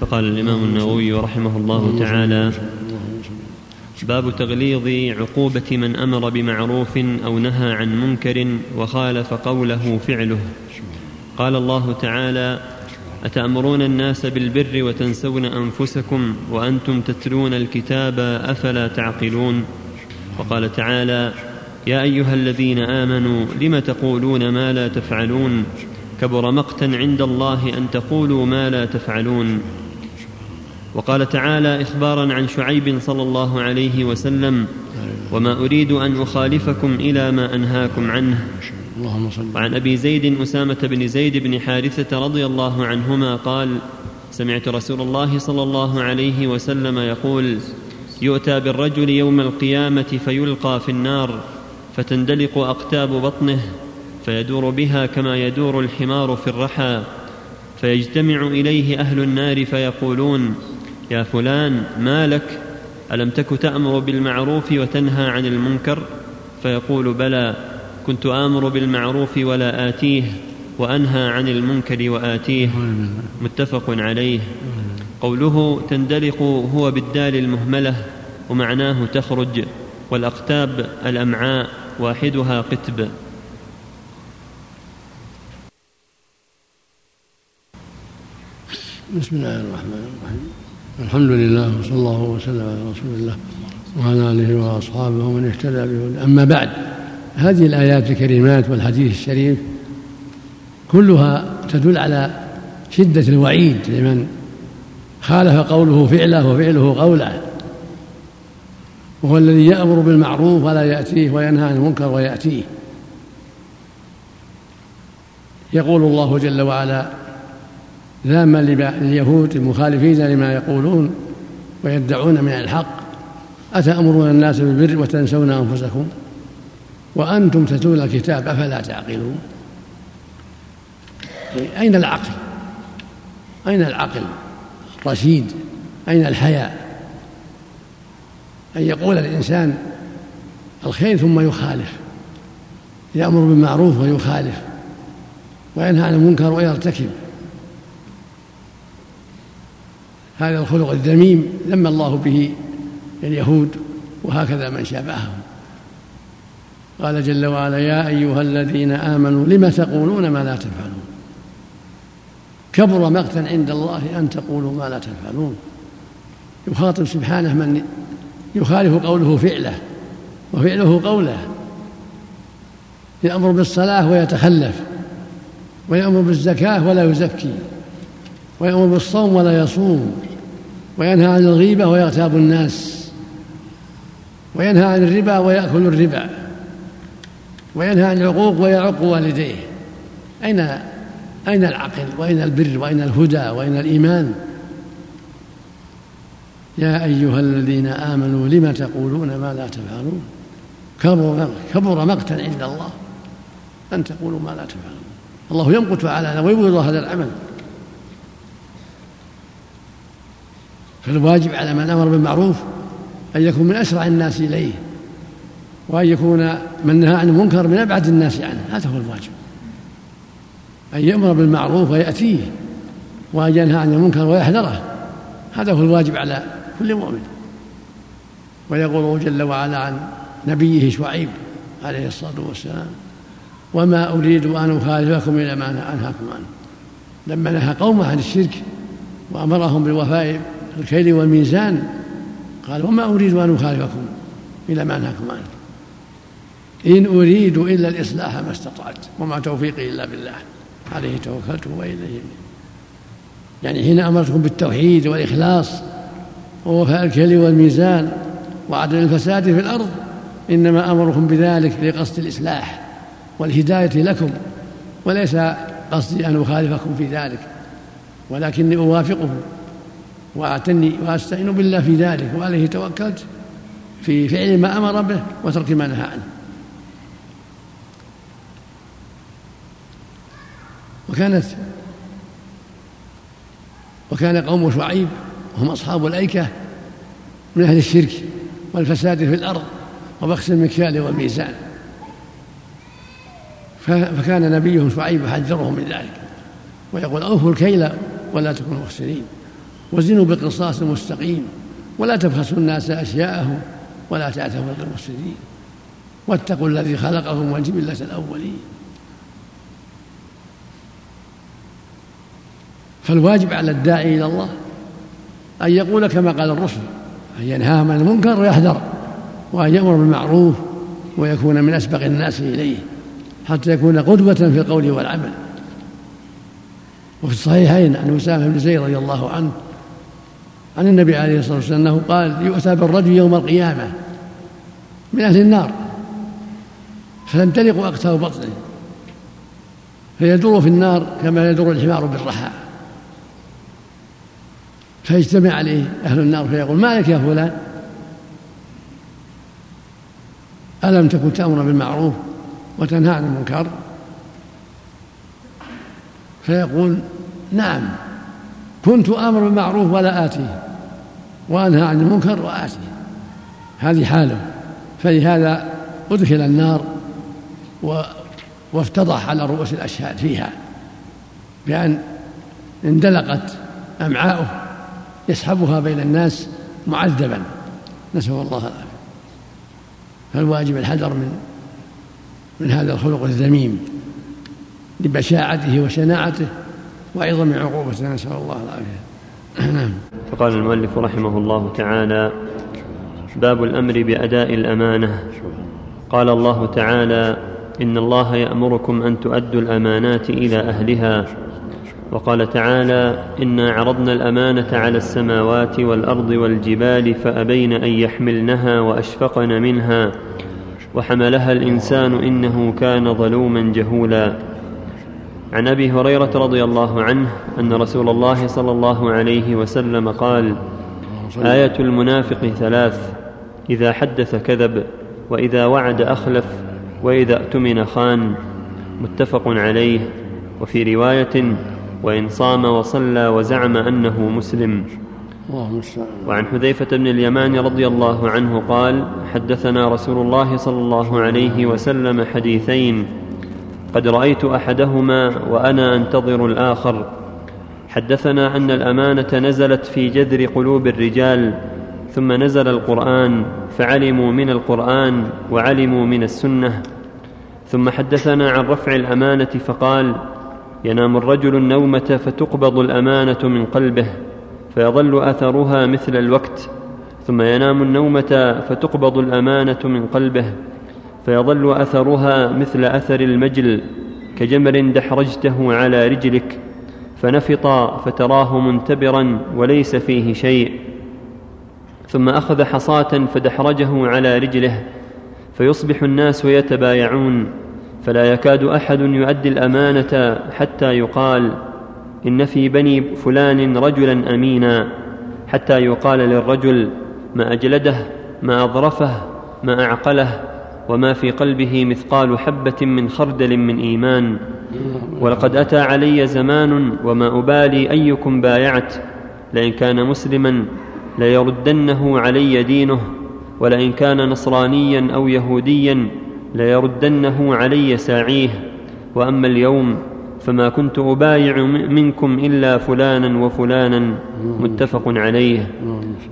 فقال الإمام النووي رحمه الله تعالى باب تغليظ عقوبة من أمر بمعروف أو نهى عن منكر وخالف قوله فعله. قال الله تعالى أتأمرون الناس بالبر وتنسون أنفسكم وأنتم تتلون الكتاب أفلا تعقلون؟ وقال تعالى يا أيها الذين آمنوا لم تقولون ما لا تفعلون؟ كبر مقتا عند الله أن تقولوا ما لا تفعلون. وقال تعالى إخبارا عن شعيب صلى الله عليه وسلم وما أريد أن أخالفكم إلى ما أنهاكم عنه. وعن أبي زيد أسامة بن زيد بن حارثة رضي الله عنهما قال سمعت رسول الله صلى الله عليه وسلم يقول يؤتى بالرجل يوم القيامة فيلقى في النار فتندلق أقتاب بطنه فيدور بها كما يدور الحمار في الرحى فيجتمع إليه أهل النار فيقولون يا فلان ما لك؟ ألم تك تأمر بالمعروف وتنهى عن المنكر؟ فيقول بلى كنت آمر بالمعروف ولا آتيه وأنهى عن المنكر وآتيه. متفق عليه. قوله تندلق هو بالدال المهملة ومعناه تخرج والأقتاب الأمعاء واحدها قتب. بسم الله الرحمن الرحيم. الحمد لله وصلى الله وسلم على رسول الله وعلى آله وأصحابه ومن اهتدى به أما بعد هذه الآيات الكريمات والحديث الشريف كلها تدل على شدة الوعيد لمن خالف قوله فعله وفعله قوله. وهو الذي يأمر بالمعروف ولا يأتيه وينهى عن المنكر ويأتيه. يقول الله جل وعلا ذاما لليهود المخالفين لما يقولون ويدعون من الحق. أتأمرون الناس بالبر وتنسون أنفسكم؟ وأنتم تتلون الكتاب أفلا تعقلون؟ أين العقل؟ أين العقل الرشيد؟ أين الحياء؟ أن يقول الإنسان الخير ثم يخالف يأمر بالمعروف ويخالف وينهى عن المنكر ويرتكب. هذا الخلق الذميم ذم الله به اليهود وهكذا من شابههم. قال جل وعلا يا أيها الذين آمنوا لم تقولون ما لا تفعلون؟ كبر مقتا عند الله أن تقولوا ما لا تفعلون. يخاطب سبحانه من يخالف قوله فعله وفعله قوله. يأمر بالصلاة ويتخلف ويأمر بالزكاة ولا يزكي ويأمر بالصوم ولا يصوم. وينهى عن الغيبة ويغتاب الناس. وينهى عن الربا ويأكل الربا. وينهى عن العقوق ويعق والديه. أين أين العقل وأين البر وأين الهدى وأين الإيمان؟ يا أيها الذين آمنوا لم تقولون ما لا تفعلون؟ كبر كبر مقتا عند الله أن تقولوا ما لا تفعلون. الله يمقت على ويبغض هذا العمل. فالواجب على من أمر بالمعروف أن يكون من أسرع الناس إليه وأن يكون من نهى عن المنكر من أبعد الناس عنه هذا هو الواجب. أن يأمر بالمعروف ويأتيه وأن ينهى عن المنكر ويحذره هذا هو الواجب على كل مؤمن. ويقول جل وعلا عن نبيه شعيب عليه الصلاة والسلام وما أريد أن أخالفكم إلى ما أنهاكم عنه. لما نهى قومه عن الشرك وأمرهم بالوفاء الكيل والميزان؟ قال وما أريد أن أخالفكم إلى ما أنهاكم عنه. إن أريد إلا الإصلاح ما استطعت وما توفيقي إلا بالله. عليه توكلت وإليه. يعني حين أمرتكم بالتوحيد والإخلاص ووفاء الكل والميزان وعدم الفساد في الأرض. إنما أمركم بذلك لقصد الإصلاح والهداية لكم وليس قصدي أن أخالفكم في ذلك ولكني أوافقه وأعتني وأستعين بالله في ذلك وعليه توكلت في فعل ما أمر به وترك ما نهى عنه. وكانت وكان قوم شعيب هم أصحاب الأيكة من أهل الشرك والفساد في الأرض وبخس المكيال والميزان. فكان نبيهم شعيب يحذرهم من ذلك ويقول أوفوا الكيل ولا تكونوا مخسرين. وزنوا بالقصاص المستقيم ولا تبخسوا الناس أشياءهم ولا تعثوا في المفسدين واتقوا الذي خلقهم والجبلة الأولين. فالواجب على الداعي إلى الله أن يقول كما قال الرسل أن ينهاهم عن المنكر ويحذر وأن يأمر بالمعروف ويكون من أسبق الناس إليه حتى يكون قدوة في القول والعمل. وفي الصحيحين عن أسامة بن زيد رضي الله عنه عن النبي عليه الصلاة والسلام أنه قال يؤتى بالرجل يوم القيامة من أهل النار فتنطلق أقتاب بطنه فيدور في النار كما يدور الحمار بالرحى فيجتمع عليه أهل النار فيقول ما لك يا فلان؟ ألم تكن تأمر بالمعروف وتنهى عن المنكر؟ فيقول نعم كنت آمر بالمعروف ولا آتيه وأنهى عن المنكر وآتيه. هذه حاله. فلهذا أدخل النار و وافتضح على رؤوس الأشهاد فيها بأن اندلقت أمعاؤه يسحبها بين الناس معذبا. نسأل الله العافية. فالواجب الحذر من من هذا الخلق الذميم لبشاعته وشناعته وعظم عقوبته نسأل الله العافية. نعم. فقال المؤلف رحمه الله تعالى باب الأمر بأداء الأمانة. قال الله تعالى إن الله يأمركم أن تؤدوا الأمانات إلى أهلها. وقال تعالى إنا عرضنا الأمانة على السماوات والأرض والجبال فأبين أن يحملنها وأشفقن منها. وحملها الإنسان إنه كان ظلوما جهولا. عن أبي هريرة رضي الله عنه أن رسول الله صلى الله عليه وسلم قال آية المنافق ثلاث إذا حدث كذب وإذا وعد أخلف وإذا اؤتمن خان متفق عليه وفي رواية وإن صام وصلى وزعم أنه مسلم. وعن حذيفة بن اليمان رضي الله عنه قال حدثنا رسول الله صلى الله عليه وسلم حديثين قد رأيت أحدهما وأنا أنتظر الآخر. حدثنا أن الأمانة نزلت في جذر قلوب الرجال ثم نزل القرآن فعلموا من القرآن وعلموا من السنة. ثم حدثنا عن رفع الأمانة فقال ينام الرجل النومة فتقبض الأمانة من قلبه فيظل أثرها مثل الوقت. ثم ينام النومة فتقبض الأمانة من قلبه فيظل أثرها مثل أثر المجل كجمر دحرجته على رجلك فنفط فتراه منتبرا وليس فيه شيء. ثم أخذ حصاة فدحرجه على رجله فيصبح الناس يتبايعون فلا يكاد أحد يؤدي الأمانة حتى يقال إن في بني فلان رجلا امينا حتى يقال للرجل ما أجلده ما أظرفه ما أعقله. وما في قلبه مثقال حبة من خردل من إيمان. ولقد أتى علي زمان وما أبالي أيكم بايعت. لئن كان مسلما ليردنه علي دينه ولئن كان نصرانيا أو يهوديا ليردنه علي ساعيه. وأما اليوم فما كنت أبايع منكم إلا فلانا وفلانا. متفق عليه.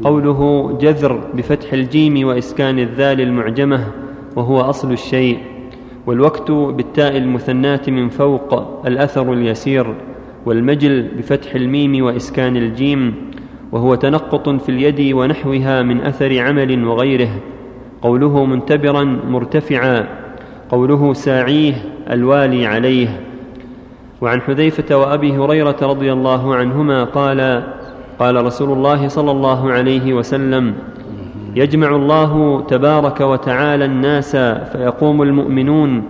قوله جذر بفتح الجيم وإسكان الذال المعجمة. وهو أصل الشيء والوقت بالتاء المثناة من فوق الأثر اليسير والمجل بفتح الميم وإسكان الجيم وهو تنقط في اليد ونحوها من أثر عمل وغيره قوله منتبرا مرتفعا قوله ساعيه الوالي عليه. وعن حذيفة وأبي هريرة رضي الله عنهما قال قال رسول الله صلى الله عليه وسلم يجمع الله تبارك وتعالى الناس فيقوم المؤمنون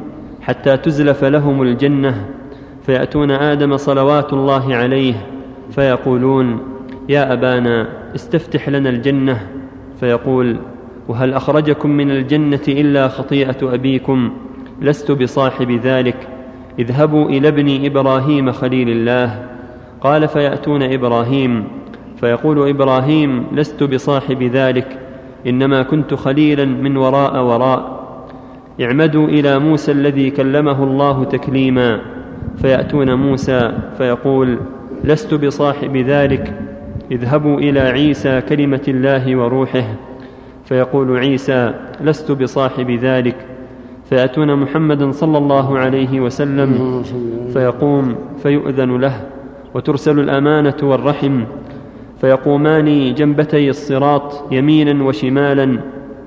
حتى تزلف لهم الجنة فيأتون آدم صلوات الله عليه فيقولون يا أبانا استفتح لنا الجنة. فيقول وهل أخرجكم من الجنة إلا خطيئة أبيكم؟ لست بصاحب ذلك اذهبوا إلى ابن إبراهيم خليل الله. قال فيأتون إبراهيم. فيقول إبراهيم لست بصاحب ذلك إنما كنت خليلا من وراء وراء. اعمدوا إلى موسى الذي كلمه الله تكليما. فيأتون موسى فيقول لست بصاحب ذلك. اذهبوا إلى عيسى كلمة الله وروحه. فيقول عيسى لست بصاحب ذلك. فيأتون محمدا صلى الله عليه وسلم فيقوم فيؤذن له وترسل الأمانة والرحم. فيقومان جنبتي الصراط يمينا وشمالا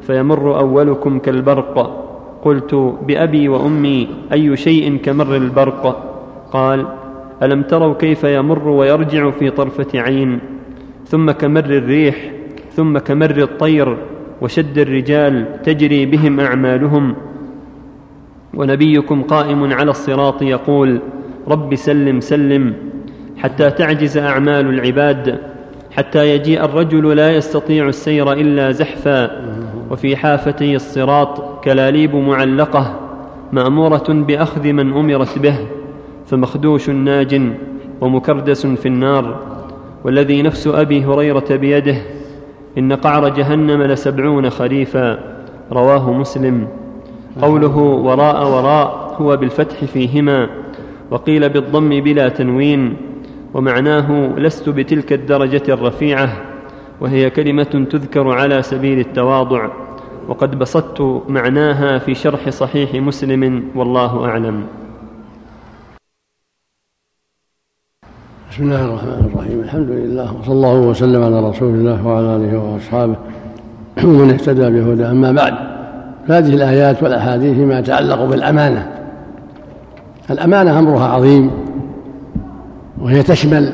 فيمر أولكم كالبرق. قلت بأبي وأمي أي شيء كمر البرق؟ قال ألم تروا كيف يمر ويرجع في طرفة عين؟ ثم كمر الريح ثم كمر الطير وشد الرجال تجري بهم أعمالهم. ونبيكم قائم على الصراط يقول رب سلم سلم حتى تعجز أعمال العباد. حتى يجيء الرجل لا يستطيع السير إلا زحفا وفي حافتي الصراط كلاليب معلقة مأمورة بأخذ من أمرت به فمخدوش ناج ومكردس في النار والذي نفس أبي هريرة بيده إن قعر جهنم لسبعون خريفا رواه مسلم. قوله وراء وراء هو بالفتح فيهما وقيل بالضم بلا تنوين ومعناه لست بتلك الدرجة الرفيعة وهي كلمة تذكر على سبيل التواضع وقد بسطت معناها في شرح صحيح مسلم والله أعلم. بسم الله الرحمن الرحيم. الحمد لله وصلى الله وسلم على رسول الله وعلى آله وأصحابه ومن اهتدى بهدى أما بعد فهذه الآيات والأحاديث ما يتعلق بالأمانة. الأمانة أمرها عظيم. وهي تشمل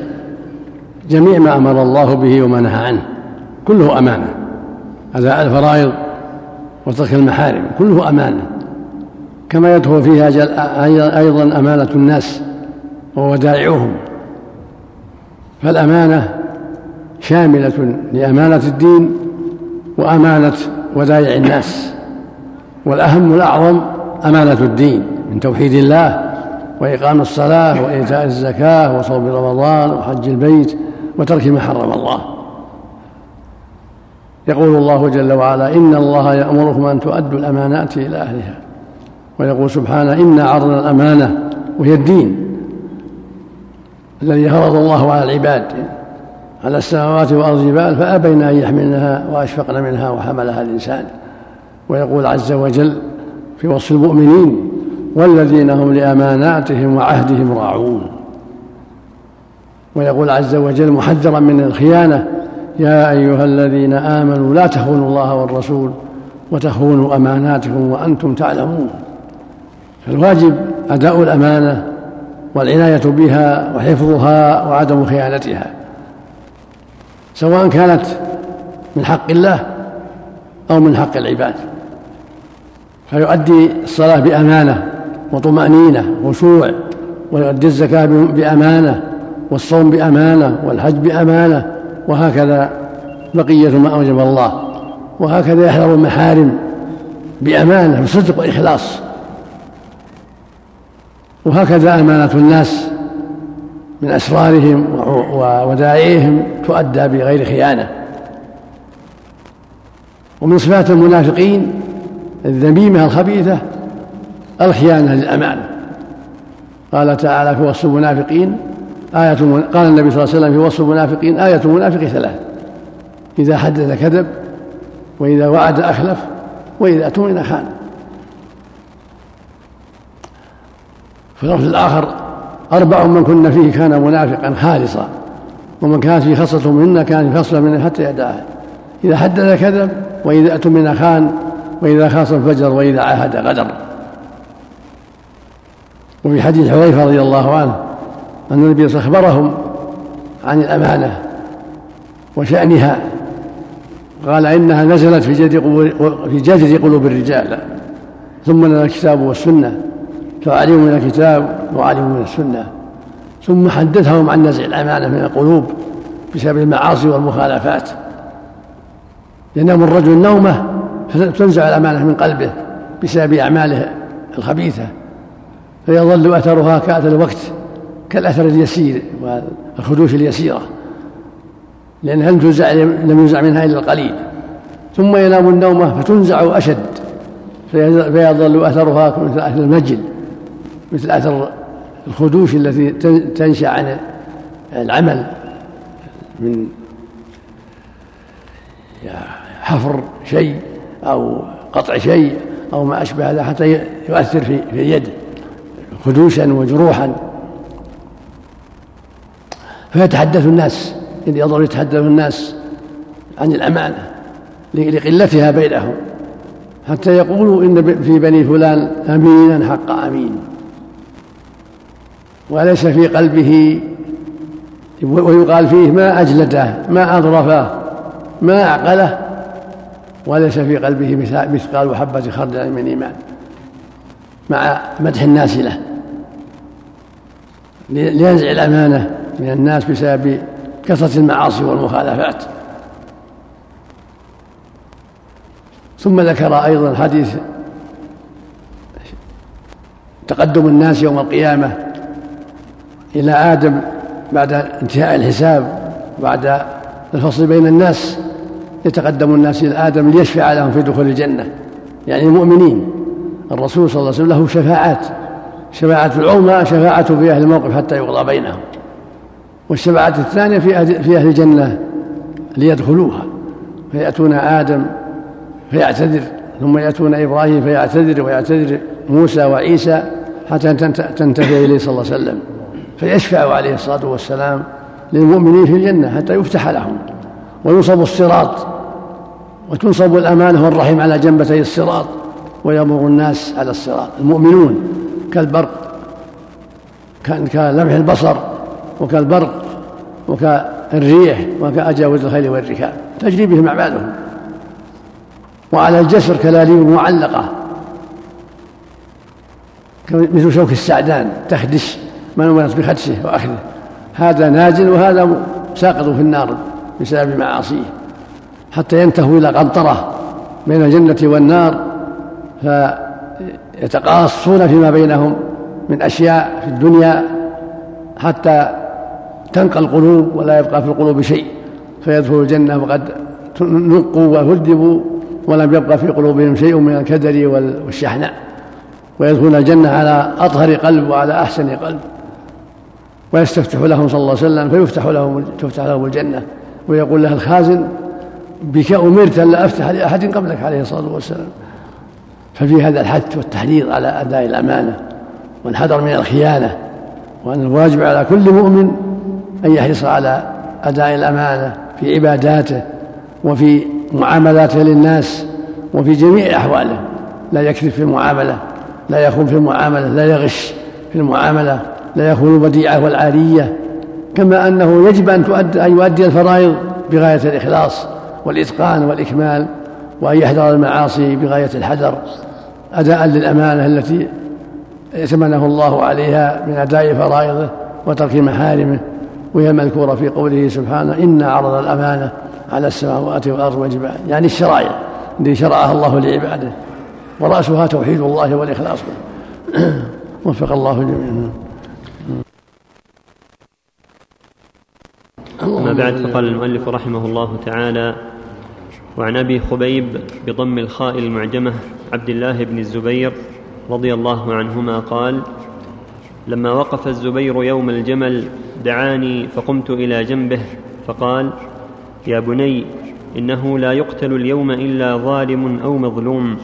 جميع ما أمر الله به وما نهى عنه كله أمانة. اداء الفرائض وترك المحارم كله أمانة. كما يدخل فيها أيضا أمانة الناس وودائعهم فالأمانة شاملة لأمانة الدين وأمانة ودائع الناس. والأهم الأعظم أمانة الدين من توحيد الله وإقام الصلاة وإيتاء الزكاة وصوم رمضان وحج البيت وترك ما حرم الله. يقول الله جل وعلا إن الله يأمركم أن تؤدوا الأمانات إلى أهلها. ويقول سبحانه إنا عرضنا الأمانة وهي الدين الذي فرض الله على العباد على السماوات والأرض جبال فأبين أن يحملنها وأشفقن منها وحملها الإنسان. ويقول عز وجل في وصف المؤمنين والذين هم لأماناتهم وعهدهم راعون. ويقول عز وجل محذرا من الخيانة يا أيها الذين آمنوا لا تخونوا الله والرسول وتخونوا أماناتكم وأنتم تعلمون. فالواجب أداء الأمانة والعناية بها وحفظها وعدم خيانتها. سواء كانت من حق الله أو من حق العباد. فيؤدي الصلاة بأمانة وطمأنينة وخشوع ويؤدي الزكاة بأمانة والصوم بأمانة والحج بأمانة وهكذا بقية ما أوجب الله. وهكذا يحذر المحارم بأمانة بصدق وإخلاص. وهكذا أمانة الناس من أسرارهم وودائعهم تؤدى بغير خيانة. ومن صفات المنافقين الذميمة الخبيثة الخيانة للأمانة قال تعالى في وصف المنافقين آية قال النبي صلى الله عليه وسلم في وصف المنافقين آية المنافق ثلاث إذا حدث كذب وإذا وعد أخلف وإذا أتمن خان. في اللفظ الآخر أربع من كن فيه كان منافقا خالصا ومن كانت فيه خصلة منا كان في خصلة منه حتى يدعها إذا حدث كذب وإذا أتمن خان وإذا خاصم فجر وإذا عاهد غدر. وفي حديث حذيفة رضي الله عنه أن النبي صلى الله عليه وسلم أخبرهم عن الأمانة وشأنها. قال إنها نزلت في جذر في جذر قلوب الرجال ثم نزل الكتاب والسنة فعلموا من الكتاب وعلموا من السنة. ثم حدثهم عن نزع الأمانة من القلوب بسبب المعاصي والمخالفات. ينام الرجل نومه فتنزع الأمانة من قلبه بسبب أعماله الخبيثة. فيظل أثرها كأثر الوقت كالأثر اليسير والخدوش اليسيرة لأنها لم تنزع لم ينزع منها إلا القليل. ثم ينام النومة فتنزع أشد فيظل أثرها مثل أثر المجل مثل أثر الخدوش التي تنشأ عن العمل من حفر شيء أو قطع شيء أو ما أشبه هذا حتى يؤثر في في اليد. خدوشا وجروحا. فيتحدث الناس إذ يتحدث الناس عن الأمانة لقلتها بينهم حتى يقولوا إن في بني فلان أمينا حق أمين. وليس في قلبه ويقال فيه ما أجلده ما أظرفه ما أعقله. وليس في قلبه مثقال حبة خردل من إيمان مع مدح الناس له. لينزع الأمانة من الناس بسبب كثرة المعاصي والمخالفات. ثم ذكر أيضا حديث تقدم الناس يوم القيامة إلى آدم بعد انتهاء الحساب بعد الفصل بين الناس. يتقدم الناس إلى آدم ليشفع لهم في دخول الجنة. يعني المؤمنين الرسول صلى الله عليه وسلم له شفاعات. شفاعة العظمى شفاعة في أهل الموقف حتى يقضى بينهم. والشفاعة الثانية في أهل, في أهل الجنة ليدخلوها فيأتون آدم فيعتذر ثم يأتون إبراهيم فيعتذر ويعتذر موسى وعيسى حتى تنتهي إليه صلى الله عليه وسلم. فيشفع عليه الصلاة والسلام للمؤمنين في الجنة حتى يفتح لهم. وينصب الصراط وتنصب الأمانة والرحم على جنبتي الصراط. ويمر الناس على الصراط. المؤمنون كالبرق كلمح البصر وكالبرق وكالريح وكأجاوز الخيل والركاب. تجري بهم أعمالهم. وعلى الجسر كلاليب معلقة مثل شوك السعدان تخدش ما يمارس بخدشه وأخذه. هذا نازل وهذا ساقط في النار بسبب معاصيه. حتى ينتهوا إلى قنطرة بين الجنة والنار فيتقاصون فيما بينهم من أشياء في الدنيا حتى تنقى القلوب ولا يبقى في القلوب شيء فيدخلوا الجنة وقد نقوا وهذبوا ولم يبقى في قلوبهم شيء من الكدر والشحناء. ويدخلون الجنة على أطهر قلب وعلى أحسن قلب. ويستفتح لهم صلى الله عليه وسلم فيفتح لهم تفتح لهم الجنة. ويقول له الخازن بك أمرت ألا أفتح لأحد قبلك عليه الصلاة والسلام. ففي هذا الحث والتحريض على أداء الأمانة والحذر من الخيانة وأن الواجب على كل مؤمن أن يحرص على أداء الأمانة في عباداته وفي معاملاته للناس وفي جميع أحواله. لا يكذب في المعاملة لا يخون في المعاملة لا يغش في المعاملة لا يخون البديعة والعارية كما أنه يجب أن تؤدي أن يؤدي الفرائض بغاية الإخلاص والإتقان والإكمال وأن يحذر المعاصي بغاية الحذر. أداء للأمانة التي ائتمنه الله عليها من أداء فرائضه وترك محارمه وهي المذكورة في قوله سبحانه إنا عرض الأمانة على السماوات والأرض والجبال يعني الشرائع التي شرعها الله لعباده. ورأسها توحيد الله والإخلاص به. وفق الله جميعا. أما بعد فقال المؤلف رحمه الله تعالى وعن أبي خبيب بضم الخاء المعجمة عبد الله بن الزبير رضي الله عنهما قال لما وقف الزبير يوم الجمل دعاني فقمت إلى جنبه فقال يا بني إنه لا يقتل اليوم إلا ظالم أو مظلوم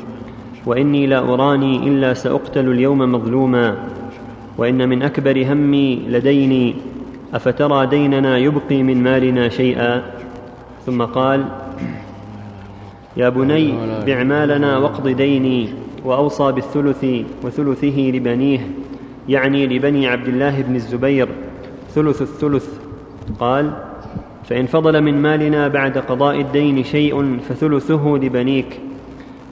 وإني لا أراني إلا سأقتل اليوم مظلوما وإن من أكبر همي لديني أفترى ديننا يبقي من مالنا شيئا؟ ثم قال يا بني بع مالنا واقض ديني وأوصى بالثلث وثلثه لبنيه يعني لبني عبد الله بن الزبير ثلث الثلث. قال فإن فضل من مالنا بعد قضاء الدين شيء فثلثه لبنيك.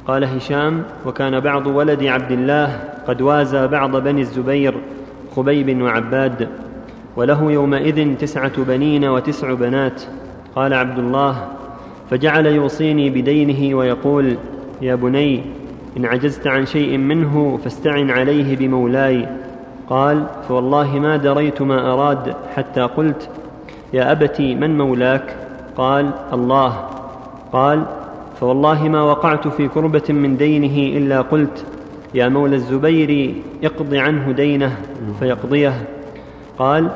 قال هشام وكان بعض ولد عبد الله قد وازى بعض بني الزبير خبيب وعباد وله يومئذ تسعة بنين وتسع بنات. قال عبد الله فجعل يوصيني بدينه ويقول يا بني إن عجزت عن شيء منه فاستعن عليه بمولاي. قال فوالله ما دريت ما أراد حتى قلت يا ابت من مولاك؟ قال الله. قال فوالله ما وقعت في كربة من دينه إلا قلت يا مولى الزبير اقض عنه دينه فيقضيه. قال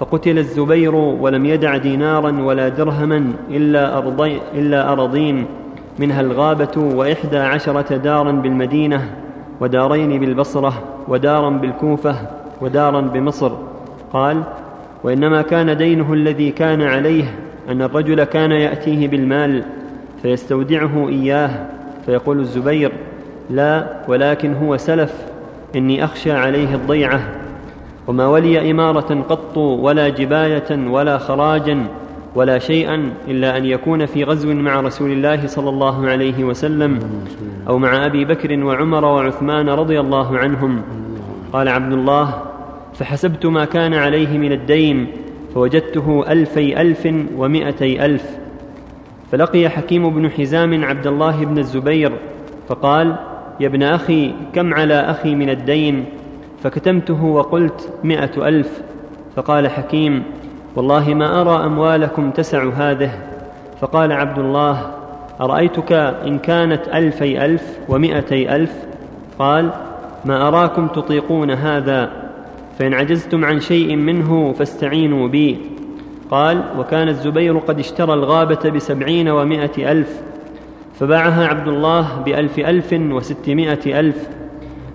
فقتل الزبير ولم يدع دينارا ولا درهما إلا, أرضي إلا أرضين منها الغابة وإحدى عشرة دارا بالمدينة ودارين بالبصرة ودارا بالكوفة ودارا بمصر. قال وإنما كان دينه الذي كان عليه أن الرجل كان يأتيه بالمال فيستودعه إياه. فيقول الزبير لا ولكن هو سلف إني أخشى عليه الضيعة. وما ولي إمارة قط ولا جباية ولا خراجا ولا شيئا إلا أن يكون في غزو مع رسول الله صلى الله عليه وسلم أو مع أبي بكر وعمر وعثمان رضي الله عنهم. قال عبد الله فحسبت ما كان عليه من الدين فوجدته ألفي ألف ومائتي ألف. فلقي حكيم بن حزام عبد الله بن الزبير فقال يا ابن أخي كم على أخي من الدين؟ فكتمته وقلت مائة ألف. فقال حكيم والله ما أرى أموالكم تسع هذه. فقال عبد الله أرأيتك إن كانت ألفي ألف ومائتي ألف؟ قال ما أراكم تطيقون هذا. فإن عجزتم عن شيء منه فاستعينوا بي. قال وكان الزبير قد اشترى الغابة بسبعين ومائة ألف. فباعها عبد الله بألف ألف وستمائة ألف.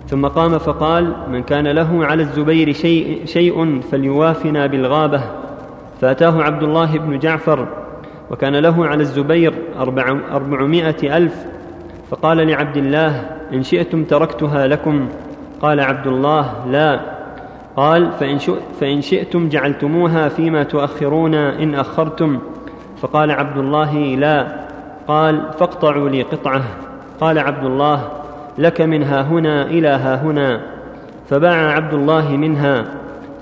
ثم قام فقال من كان له على الزبير شيء, شيء فليوافنا بالغابة. فأتاه عبد الله بن جعفر وكان له على الزبير أربع أربعمائة ألف. فقال لعبد الله إن شئتم تركتها لكم. قال عبد الله لا. قال فإن, فإن شئتم جعلتموها فيما تؤخرون إن أخرتم. فقال عبد الله لا. قال فاقطعوا لي قطعة. قال عبد الله لك من ها هنا إلى ها هنا. فباع عبد الله منها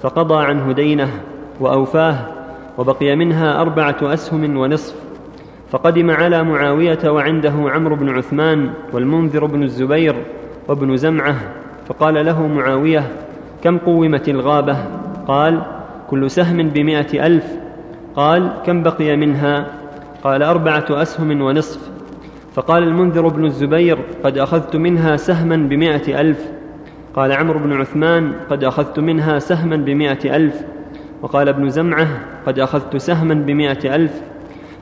فقضى عنه دينه وأوفاه وبقي منها أربعة أسهم ونصف. فقدم على معاوية وعنده عمرو بن عثمان والمنذر بن الزبير وابن زمعة. فقال له معاوية كم قومت الغابة؟ قال كل سهم بمائة ألف. قال كم بقي منها؟ قال أربعة أسهم ونصف. فقال المنذر بن الزبير قد أخذت منها سهما بمائة ألف. قال عمرو بن عثمان قد أخذت منها سهما بمائة ألف. وقال ابن زمعة قد أخذت سهما بمائة ألف.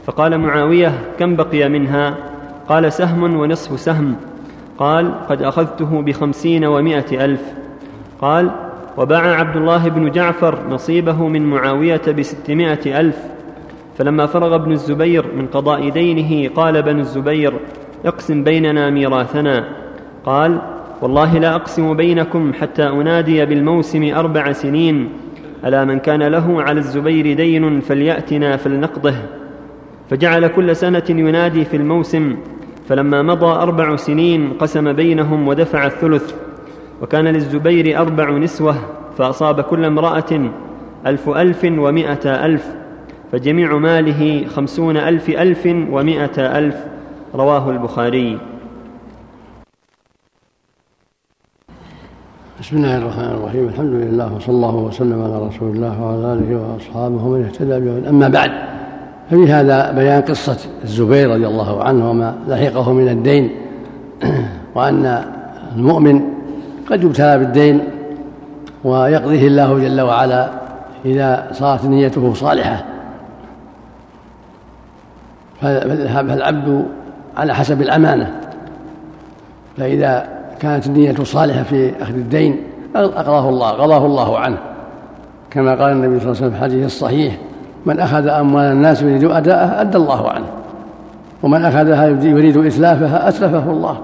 فقال معاوية كم بقي منها؟ قال سهم ونصف سهم. قال قد أخذته بخمسين ومائة ألف. قال وباع عبد الله بن جعفر نصيبه من معاوية بستمائة ألف. فلما فرغ ابن الزبير من قضاء دينه قال بن الزبير اقسم بيننا ميراثنا. قال والله لا أقسم بينكم حتى أنادي بالموسم أربع سنين. ألا من كان له على الزبير دين فليأتنا فلنقضه. فجعل كل سنة ينادي في الموسم. فلما مضى أربع سنين قسم بينهم ودفع الثلث. وكان للزبير أربع نسوة فأصاب كل امرأة ألف ألف ومائة ألف. فجميع ماله خمسون ألف ألف ومائة ألف رواه البخاري. بسم الله الرحمن الرحيم. الحمد لله وصلى الله وسلم على رسول الله وعلى آله وأصحابه ومن اهتدى به أما بعد ففي هذا بيان قصة الزبير رضي الله عنه وما لحقه من الدين وأن المؤمن قد يبتلى بالدين ويقضيه الله جل وعلا إذا صارت نيته صالحة. فالعبد على حسب الأمانة. فإذا كانت النية صالحة في أخذ الدين أقضاه الله قضاه الله عنه. كما قال النبي صلى الله عليه وسلم في الحديث الصحيح من أخذ أموال الناس يريد أداءها أدى الله عنه. ومن أخذها يريد إتلافها أتلفه الله.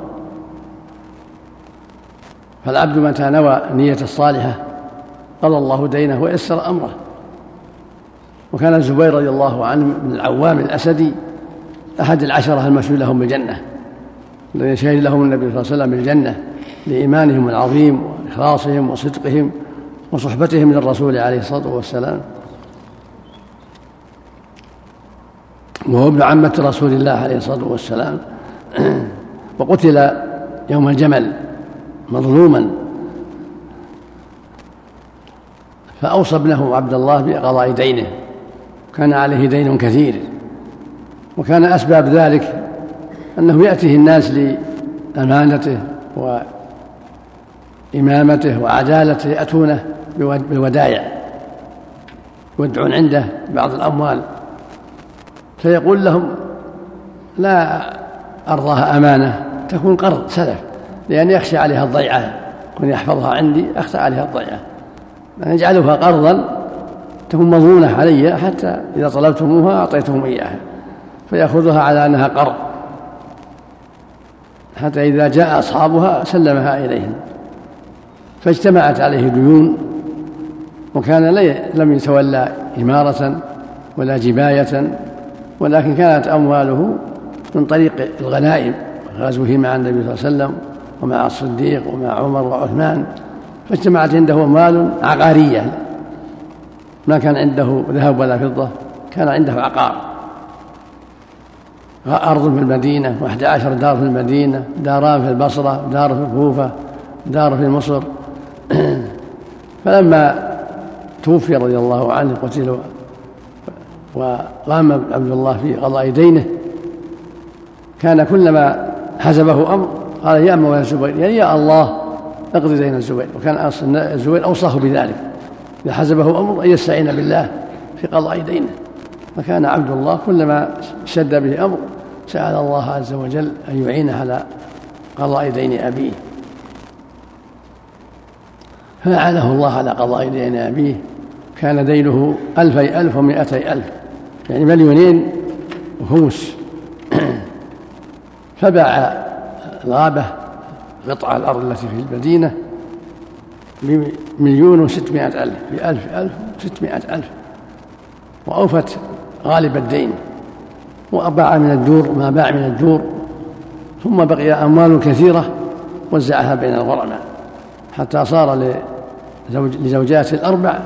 فالعبد متى نوى النية الصالحة قضى الله دينه ويسر أمره. وكان الزبير رضي الله عنه من العوام الأسدي أحد العشرة المشهود لهم بالجنة الذين شهد لهم النبي صلى الله عليه وسلم بالجنة لإيمانهم العظيم وإخلاصهم وصدقهم وصحبتهم للرسول عليه الصلاة والسلام. وهو ابن عمة رسول الله عليه الصلاة والسلام. وقتل يوم الجمل مظلوما. فأوصى ابنه عبد الله بقضاء دينه. كان عليه دين كثير. وكان أسباب ذلك أنه يأتيه الناس لأمانته وإمامته وعدالته يأتونه بالودائع يودعون عنده بعض الأموال. فيقول لهم لا أرضاها أمانة تكون قرض سلف لأن يخشى عليها الضيعة كن يحفظها عندي أخشى عليها الضيعة. نجعلها قرضا تكون مضمونة علي حتى إذا طلبتموها أعطيتهم إياها. فيأخذها على أنها قرض. حتى إذا جاء أصحابها سلمها إليهم فاجتمعت عليه ديون وكان لم يتولى إمارة ولا جباية ولكن كانت أمواله من طريق الغنائم غزوه مع النبي صلى الله عليه وسلم ومع الصديق ومع عمر وعثمان. فاجتمعت عنده أموال عقارية. ما كان عنده ذهب ولا فضة كان عنده عقار. أرض في المدينة واحد عشر دار في المدينة داران في البصرة دار في الكوفة دار في مصر. فلما توفي رضي الله عنه قتل وقام عبد الله في قضاء دينه كان كلما حزبه أمر قال يا مولى الزبير يعني يا الله اقضي دين الزبير. وكان الزبير أوصاه بذلك. إذا حزبه أمر أن يستعين بالله في قضاء دينه. فكان عبد الله كلما شد به أمر سأل الله عز وجل أن يعينه على قضاء دين أبيه. فأعانه الله على قضاء دين أبيه. كان دينه ألفي ألف ومائتي ألف. يعني مليونين وخمس. فباع الغابة قطع الأرض التي في المدينة بمليون وستمائة ألف. بألف ألف وستمائة ألف. وأوفت غالب الدين. وأباع من الدور ما باع من الدور ثم بقي أموال كثيرة وزعها بين الغرماء حتى صار لزوجات الأربع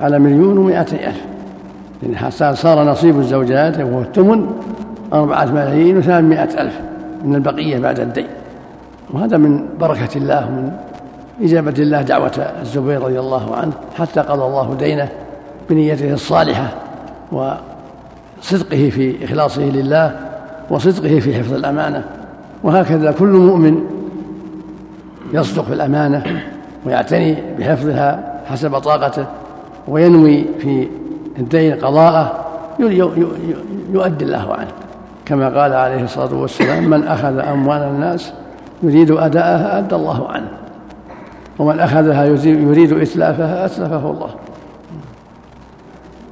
على مليون ومائتي ألف. يعني حتى صار نصيب الزوجات وهو الثمن أربعة ملايين وثمانمائة ألف من البقية بعد الدين. وهذا من بركة الله ومن إجابة الله دعوة الزبير رضي الله عنه حتى قضى الله دينه بنيته الصالحة وصدقه في إخلاصه لله وصدقه في حفظ الأمانة وهكذا كل مؤمن يصدق في الأمانة ويعتني بحفظها حسب طاقته وينوي في الدين قضاءه يؤدي الله عنه. كما قال عليه الصلاة والسلام من أخذ أموال الناس يريد أداءها أدى الله عنه ومن أخذها يريد إتلافها أتلفه الله.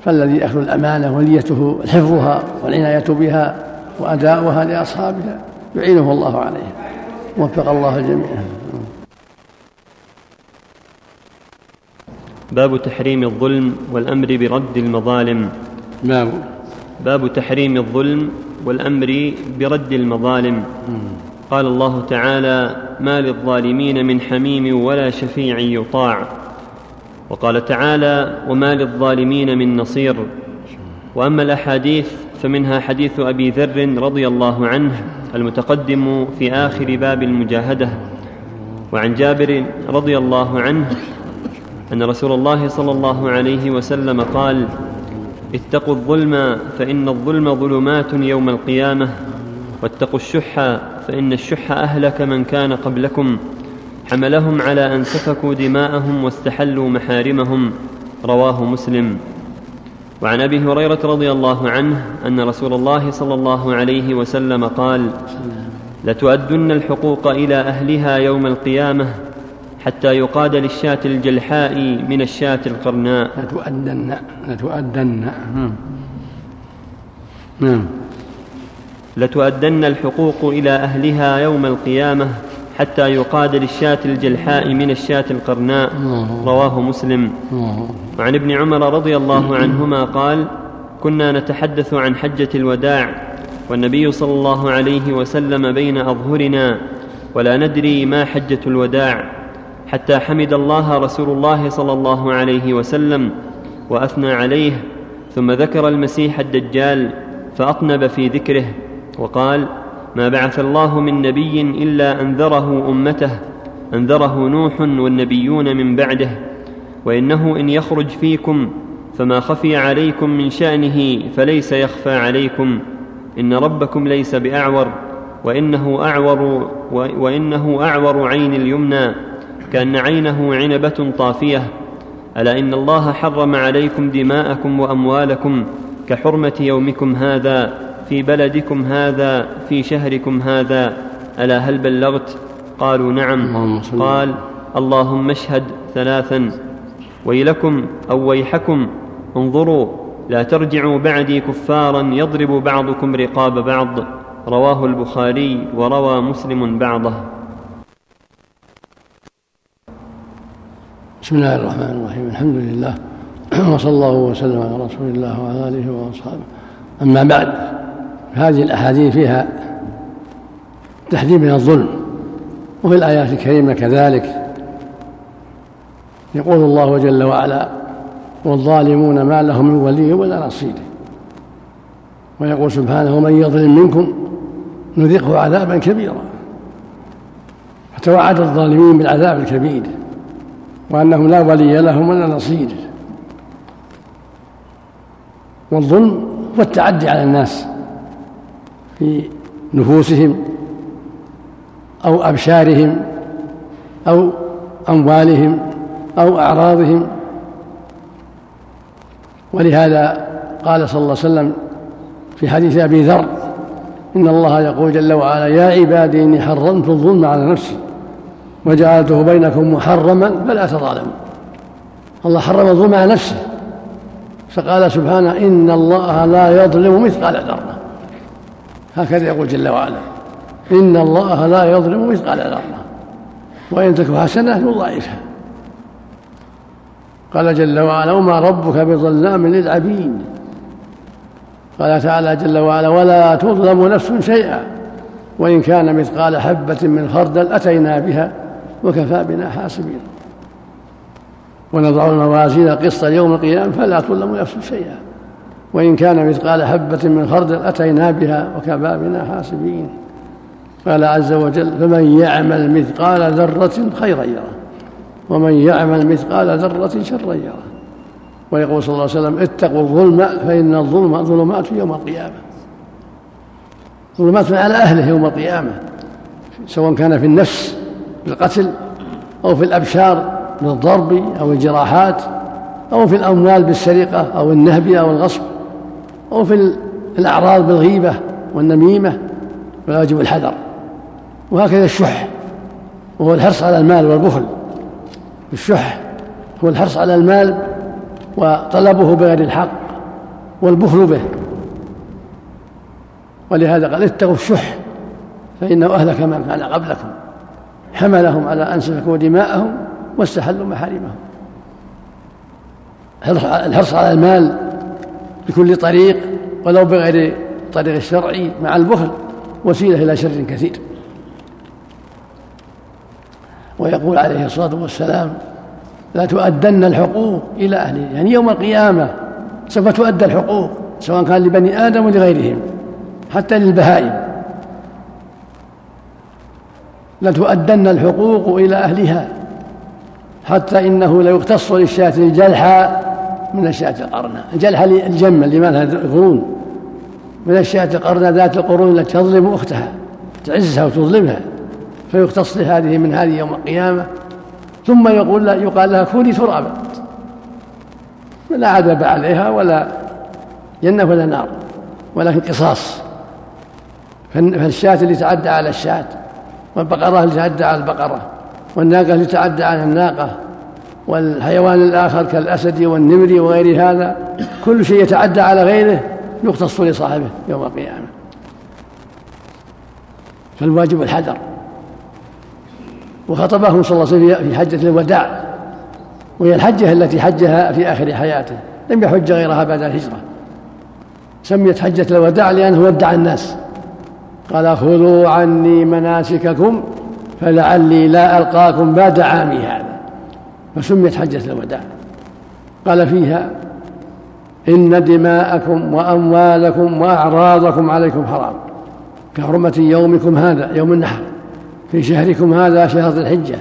فالذي أخذ الأمانة وليته حفظها والعناية بها وأداؤها لأصحابها يعينه الله عليه. وفق الله الجميع باب تحريم الظلم والأمر برد المظالم. باب. باب تحريم الظلم والأمر برد المظالم. قال الله تعالى ما للظالمين من حميم ولا شفيع يطاع. وقال تعالى وما للظالمين من نصير. وأما الأحاديث فمنها حديث أبي ذر رضي الله عنه المتقدم في آخر باب المجاهدة وعن جابر رضي الله عنه أن رسول الله صلى الله عليه وسلم قال اتقوا الظلم فإن الظلم ظلمات يوم القيامة واتقوا الشح فإن الشح أهلك من كان قبلكم. حملهم على أن سفكوا دماءهم واستحلوا محارمهم. رواه مسلم. وعن أبي هريرة رضي الله عنه أن رسول الله صلى الله عليه وسلم قال لتؤدن الحقوق إلى أهلها يوم القيامة حتى يقاد للشاة الجلحاء من الشاة القرناء. لتؤدن لتؤدن نعم. نعم. لتؤدن الحقوق إلى أهلها يوم القيامة حتى يقاد للشاة الجلحاء من الشاة القرناء. رواه مسلم. وعن ابن عمر رضي الله عنهما قال كنا نتحدث عن حجة الوداع والنبي صلى الله عليه وسلم بين أظهرنا ولا ندري ما حجة الوداع حتى حمد الله رسول الله صلى الله عليه وسلم وأثنى عليه ثم ذكر المسيح الدجال فأطنب في ذكره وقال ما بعث الله من نبي إلا أنذره أمته أنذره نوح والنبيون من بعده وإنه إن يخرج فيكم فما خفي عليكم من شأنه فليس يخفى عليكم إن ربكم ليس بأعور وإنه أعور وإنه أعور عين اليمنى كأن عينه عنبة طافية ألا إن الله حرم عليكم دماءكم وأموالكم كحرمة يومكم هذا؟ في بلدكم هذا في شهركم هذا ألا هل بلغت؟ قالوا نعم. قال اللهم اشهد ثلاثا. ويلكم أو ويحكم انظروا لا ترجعوا بعدي كفارا يضرب بعضكم رقاب بعض. رواه البخاري وروى مسلم بعضه. بسم الله الرحمن الرحيم. الحمد لله. وصلى الله وسلم على رسول الله وعلى آله وأصحابه. أما بعد هذه الأحاديث فيها تحذير من الظلم وفي الآيات الكريمة كذلك. يقول الله جل وعلا والظالمون ما لهم من ولي ولا نصير. ويقول سبحانه ومن يظلم منكم نذقه عذابا كبيرا. فتوعد الظالمين بالعذاب الكبير وأنهم لا ولي لهم ولا نصير. والظلم هو التعدي على الناس. في نفوسهم أو أبشارهم أو أموالهم أو أعراضهم. ولهذا قال صلى الله عليه وسلم في حديث أبي ذر إن الله يقول جل وعلا يا عبادي إني حرمت الظلم على نفسي وجعلته بينكم محرما فلا تظالموا. الله حرم الظلم على نفسه. فقال سبحانه إن الله لا يظلم مثقال ذرة. هكذا يقول جل وعلا. إن الله لا يظلم مثقال ذرة. وإن تك حسنة يضاعفها. قال جل وعلا وما ربك بظلام للعبيد. قال تعالى جل وعلا ولا تظلم نفس شيئا. وإن كان مثقال حبة من خردل أتينا بها وكفى بنا حاسبين. ونضع الموازين قسط يوم القيامة فلا تظلم نفس شيئا. وإن كان مثقال حبة من خردل أتينا بها وكفى بنا حاسبين. قال عز وجل فمن يعمل مثقال ذرة خيرا يره ومن يعمل مثقال ذرة شرا يره. ويقول صلى الله عليه وسلم اتقوا الظلم فإن الظلم ظلمات يوم القيامة. ظلمات على أهله يوم القيامة سواء كان في النفس بالقتل أو في الأبشار بالضرب أو الجراحات أو في الأموال بالسرقة أو النهب أو الغصب. أو في الأعراض بالغيبة والنميمة ويجب الحذر. وهكذا الشح وهو الحرص على المال والبخل. الشح هو الحرص على المال وطلبه بغير الحق والبخل به. ولهذا قال اتقوا الشح فإنه أهلك من كان قبلكم. حملهم على أن سفكوا دماءهم واستحلوا محارمهم. الحرص على المال بكل طريق ولو بغير الطريق الشرعي مع البخل وسيلة إلى شر كثير. ويقول عليه الصلاة والسلام لا تؤدن الحقوق إلى أهله يعني يوم القيامة سوف تؤدى الحقوق سواء كان لبني آدم ولغيرهم حتى للبهائم. لتؤدن الحقوق إلى أهلها حتى إنه ليقتص للشاة الجلحى من الشاة القرنى الجلحى الجمة اللي ما لها قرون من الشاة القرنى ذات القرون التي تظلم أختها تعزها وتظلمها. فيقتص لهذه من هذه يوم القيامة. ثم يقول يقال لها كوني ترابا. لا عذاب عليها ولا جنة ولا نار ولكن قصاص. فالشاة اللي تعدى على الشاة والبقرة اللي تعدى على البقرة والناقة اللي تعدى على الناقة. والحيوان الآخر كالأسد والنمر وغير هذا كل شيء يتعدى على غيره يختص لصاحبه يوم القيامة. فالواجب الحذر. وخطبهم صلى الله عليه وسلم في حجة الوداع وهي الحجة التي حجها في آخر حياته لم يحج غيرها بعد الهجرة. سميت حجة الوداع لأنه ودع الناس. قال خذوا عني مناسككم فلعلي لا ألقاكم بعد عامي هذا. فسميت حجة الوداع. قال فيها إن دماءكم وأموالكم وأعراضكم عليكم حرام. كحرمة يومكم هذا يوم النحر. في شهركم هذا شهر الحجة.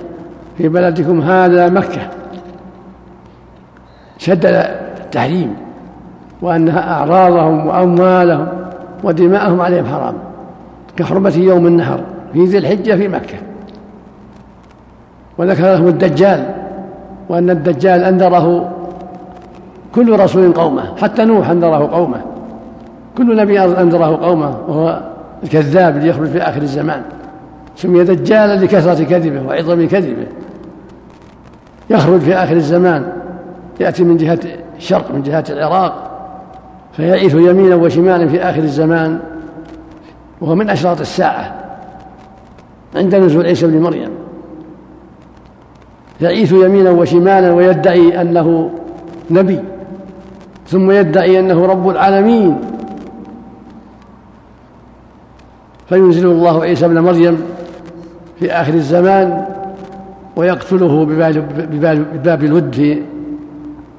في بلدكم هذا مكة. شدد التحريم. وأنها أعراضهم وأموالهم ودماءهم عليهم حرام. كحرمة يوم النهر في ذي الحجة في مكة. وذكر لهم الدجال. وأن الدجال أنذره كل رسول قومه حتى نوح أنذره قومه. كل نبي أنذره قومه وهو الكذاب اللي يخرج في آخر الزمان. سمي دجالا لكثرة كذبه وعظم كذبه. يخرج في آخر الزمان يأتي من جهة الشرق من جهة العراق فيعيث يمينا وشمالا في آخر الزمان وهو من أشراط الساعة عند نزول عيسى بن مريم. يعيث يمينا وشمالا ويدعي أنه نبي ثم يدعي أنه رب العالمين. فينزل الله عيسى بن مريم في آخر الزمان ويقتله بباب الود في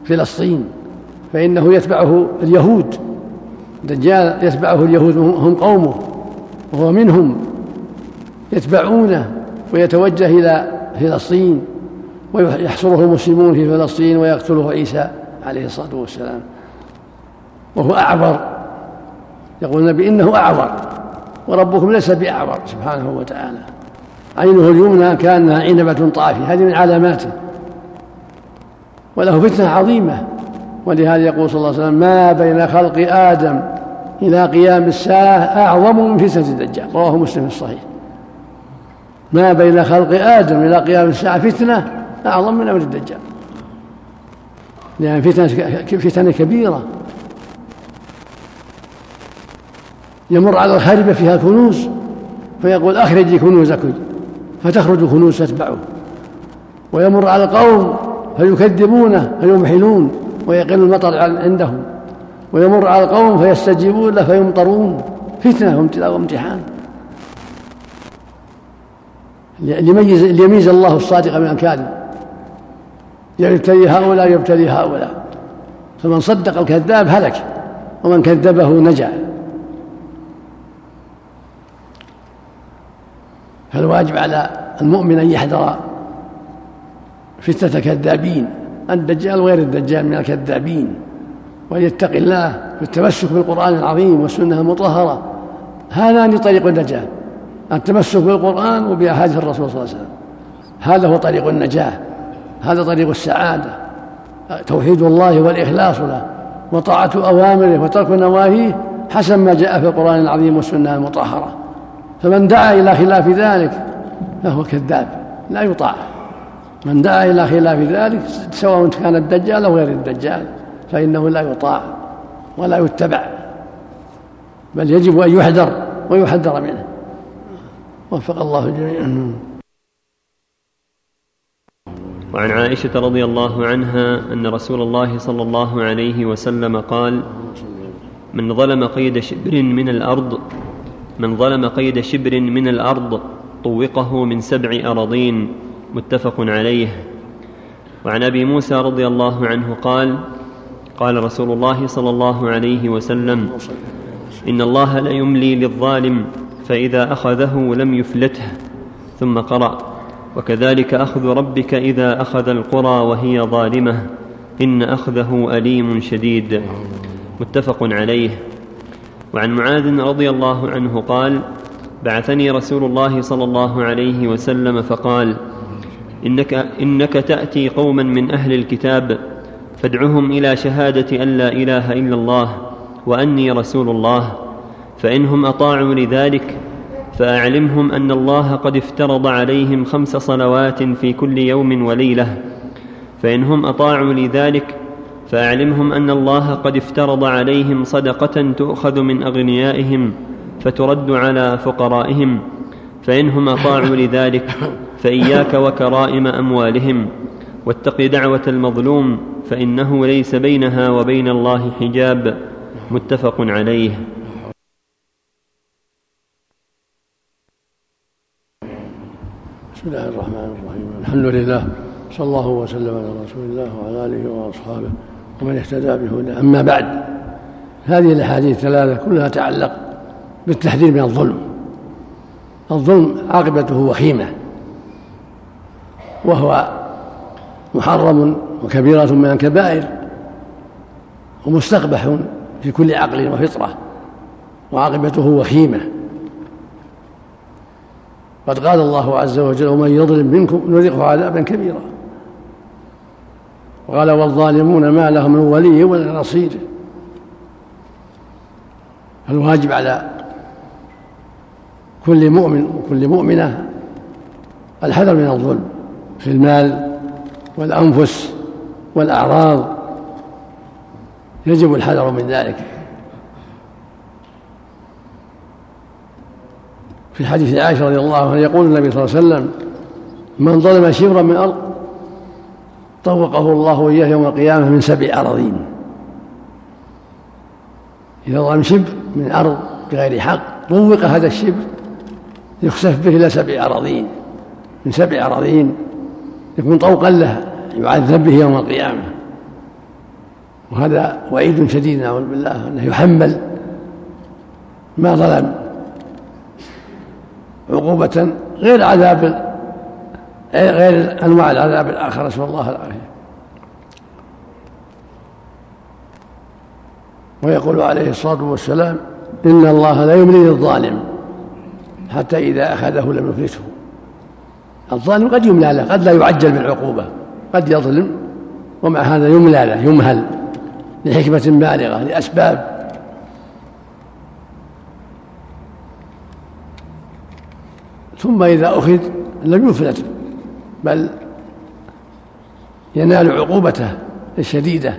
فلسطين فإنه يتبعه اليهود. الدجال يتبعه اليهود هم قومه وهو منهم يتبعونه ويتوجه إلى فلسطين. ويحصره المسلمون في فلسطين ويقتله عيسى عليه الصلاة والسلام. وهو أعبر يقول النبي إنه أعبر وربكم ليس بأعبر سبحانه وتعالى. عينه اليمنى كأنها عنبة طافية هذه من علاماته. وله فتنة عظيمة. ولهذا يقول صلى الله عليه وسلم ما بين خلق آدم إلى قيام الساعة أعظم من فتنة الدجال. رواه مسلم في الصحيح. ما بين خلق آدم إلى قيام الساعة فتنة أعظم من أمر الدجال. لأن فتنة كبيرة. يمر على الخاربة فيها كنوز فيقول أخرجي كنوزك فتخرج كنوز تتبعه. ويمر على القوم فيكذبونه فيمحلون ويقل المطر عندهم. ويمر على القوم فيستجيبون له فيمطرون. فتنة وامتحان. ليميز ليميز الله الصادق من الكاذب يبتلي هؤلاء يبتلي هؤلاء. فمن صدق الكذاب هلك ومن كذبه نجا. فالواجب على المؤمن أن يحذر فتنة كذابين الدجال وغير الدجال من الكذابين وليتق الله في التمسك بالقرآن العظيم والسنة المطهرة. هذان طريق النجاة التمسك بالقرآن وبأحاديث الرسول صلى الله عليه وسلم. هذا هو طريق النجاة. هذا طريق السعادة. توحيد الله والإخلاص له وطاعة أوامره وترك نواهيه حسب ما جاء في القرآن العظيم والسنة المطهرة. فمن دعا إلى خلاف ذلك فهو كذاب لا يطاع. من دعا إلى خلاف ذلك سواء كان الدجال أو غير الدجال فإنه لا يطاع ولا يتبع بل يجب أن يحذر ويحذر منه. وفق الله الجميع وعن عائشة رضي الله عنها أن رسول الله صلى الله عليه وسلم قال من ظلم قيد شبر من الأرض من ظلم قيد شبر من الأرض طوقه من سبع أراضين. متفق عليه. وعن أبي موسى رضي الله عنه قال قال رسول الله صلى الله عليه وسلم إن الله ليملي للظالم فإذا أخذه لم يفلته. ثم قرأ وكذلك أخذ ربك إذا أخذ القرى وهي ظالمة. إن أخذه أليم شديد. متفق عليه. وعن معاذ رضي الله عنه قال بعثني رسول الله صلى الله عليه وسلم فقال إنك, إنك تأتي قوما من أهل الكتاب فادعهم إلى شهادة أن لا إله إلا الله وأني رسول الله فإنهم أطاعوا لذلك فأعلمهم أن الله قد افترض عليهم خمس صلوات في كل يوم وليلة فإنهم أطاعوا لذلك فأعلمهم أن الله قد افترض عليهم صدقة تؤخذ من أغنيائهم فترد على فقرائهم فإنهم أطاعوا لذلك فإياك وكرائم أموالهم واتق دعوة المظلوم فإنه ليس بينها وبين الله حجاب متفق عليه. بسم الله الرحمن الرحيم. الحمد لله صلى الله وسلم على رسول الله وعلى آله وأصحابه ومن اهتدى بهداه. أما بعد هذه الأحاديث الثلاثة كلها تعلق بالتحذير من الظلم. الظلم عاقبته وخيمة وهو محرم وكبيرة من الكبائر ومستقبح في كل عقل وفطرة وعاقبته وخيمة. قد قال الله عز وجل ومن يظلم منكم نذقه عذابا كبيرا. وقال والظالمون ما لهم من ولي ولا نصير. فالواجب على كل مؤمن وكل مؤمنة الحذر من الظلم في المال والأنفس والأعراض. يجب الحذر من ذلك. في حديث عائشة رضي الله عنها يقول النبي صلى الله عليه وسلم من ظلم شبرا من أرض طوقه الله إياه يوم القيامة من سبع أراضين. إذا ظلم شبر من أرض بغير حق طوق هذا الشبر يخسف به إلى سبع أراضين. من سبع أراضين يكون طوقا له يعذب به يوم القيامة. وهذا وعيد شديد نعوذ بالله أنه يحمل ما ظلم. عقوبة غير عذاب غير أنواع العذاب الآخر نسأل الله العافية. ويقول عليه الصلاة والسلام إن الله لا يملي للظالم حتى إذا أخذه لم يفلته الظالم قد يملى له قد لا يعجل بالعقوبة قد يظلم ومع هذا يملى له يمهل لحكمة بالغة لأسباب ثم إذا أخذ لم يفلت بل ينال عقوبته الشديدة.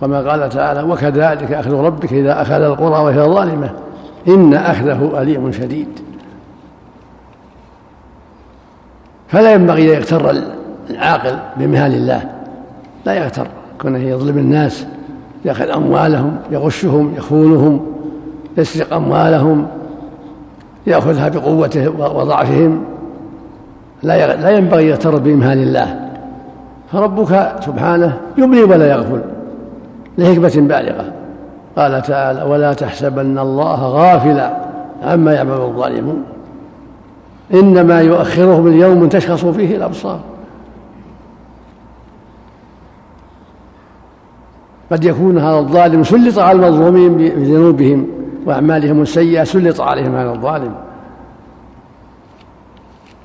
كما قال تعالى وكذلك أخذ ربك إذا أخذ القرى وهي ظالمة إن أخذه أليم شديد. فلا ينبغي أن يغتر العاقل بمهال الله لا يغتر كونه يظلم الناس يأخذ أموالهم يغشهم يخونهم يسرق أموالهم يأخذها بقوته وضعفهم. لا لا ينبغي يغتر بإمهال الله. فربك سبحانه يملي ولا يغفل لحكمة بالغة. قال تعالى ولا تحسبن الله غافلا عما يعمل الظالمون. إنما يؤخرهم اليوم تشخص فيه الأبصار. قد يكون هذا الظالم سلط على المظلومين بذنوبهم. وأعمالهم السيئة سلط عليهم هذا الظالم.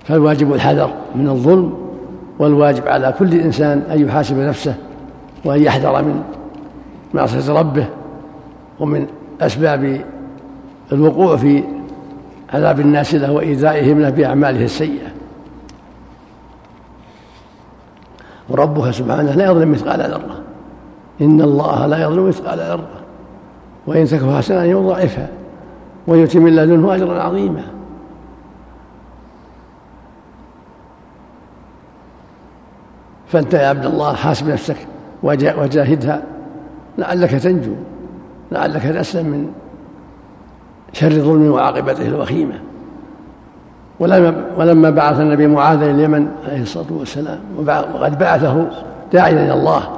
فالواجب الحذر من الظلم والواجب على كل إنسان أن يحاسب نفسه وأن يحذر من معصية ربه ومن أسباب الوقوع في عذاب الناس له وإيذائهم له بأعماله السيئة. وربك سبحانه لا يظلم مثقال ذرة. إن الله لا يظلم مثقال ذرة. وإن تك حسنة يضاعفها ويؤتي من لدنه أجرا عظيما. فأنت يا عبد الله حاسب نفسك وجاهدها. لعلك تنجو لعلك تسلم من شر الظلم وعاقبته الوخيمة. ولما, ولما بعث النبي معاذ إلى اليمن عليه الصلاة والسلام وقد بعثه داعيا إلى الله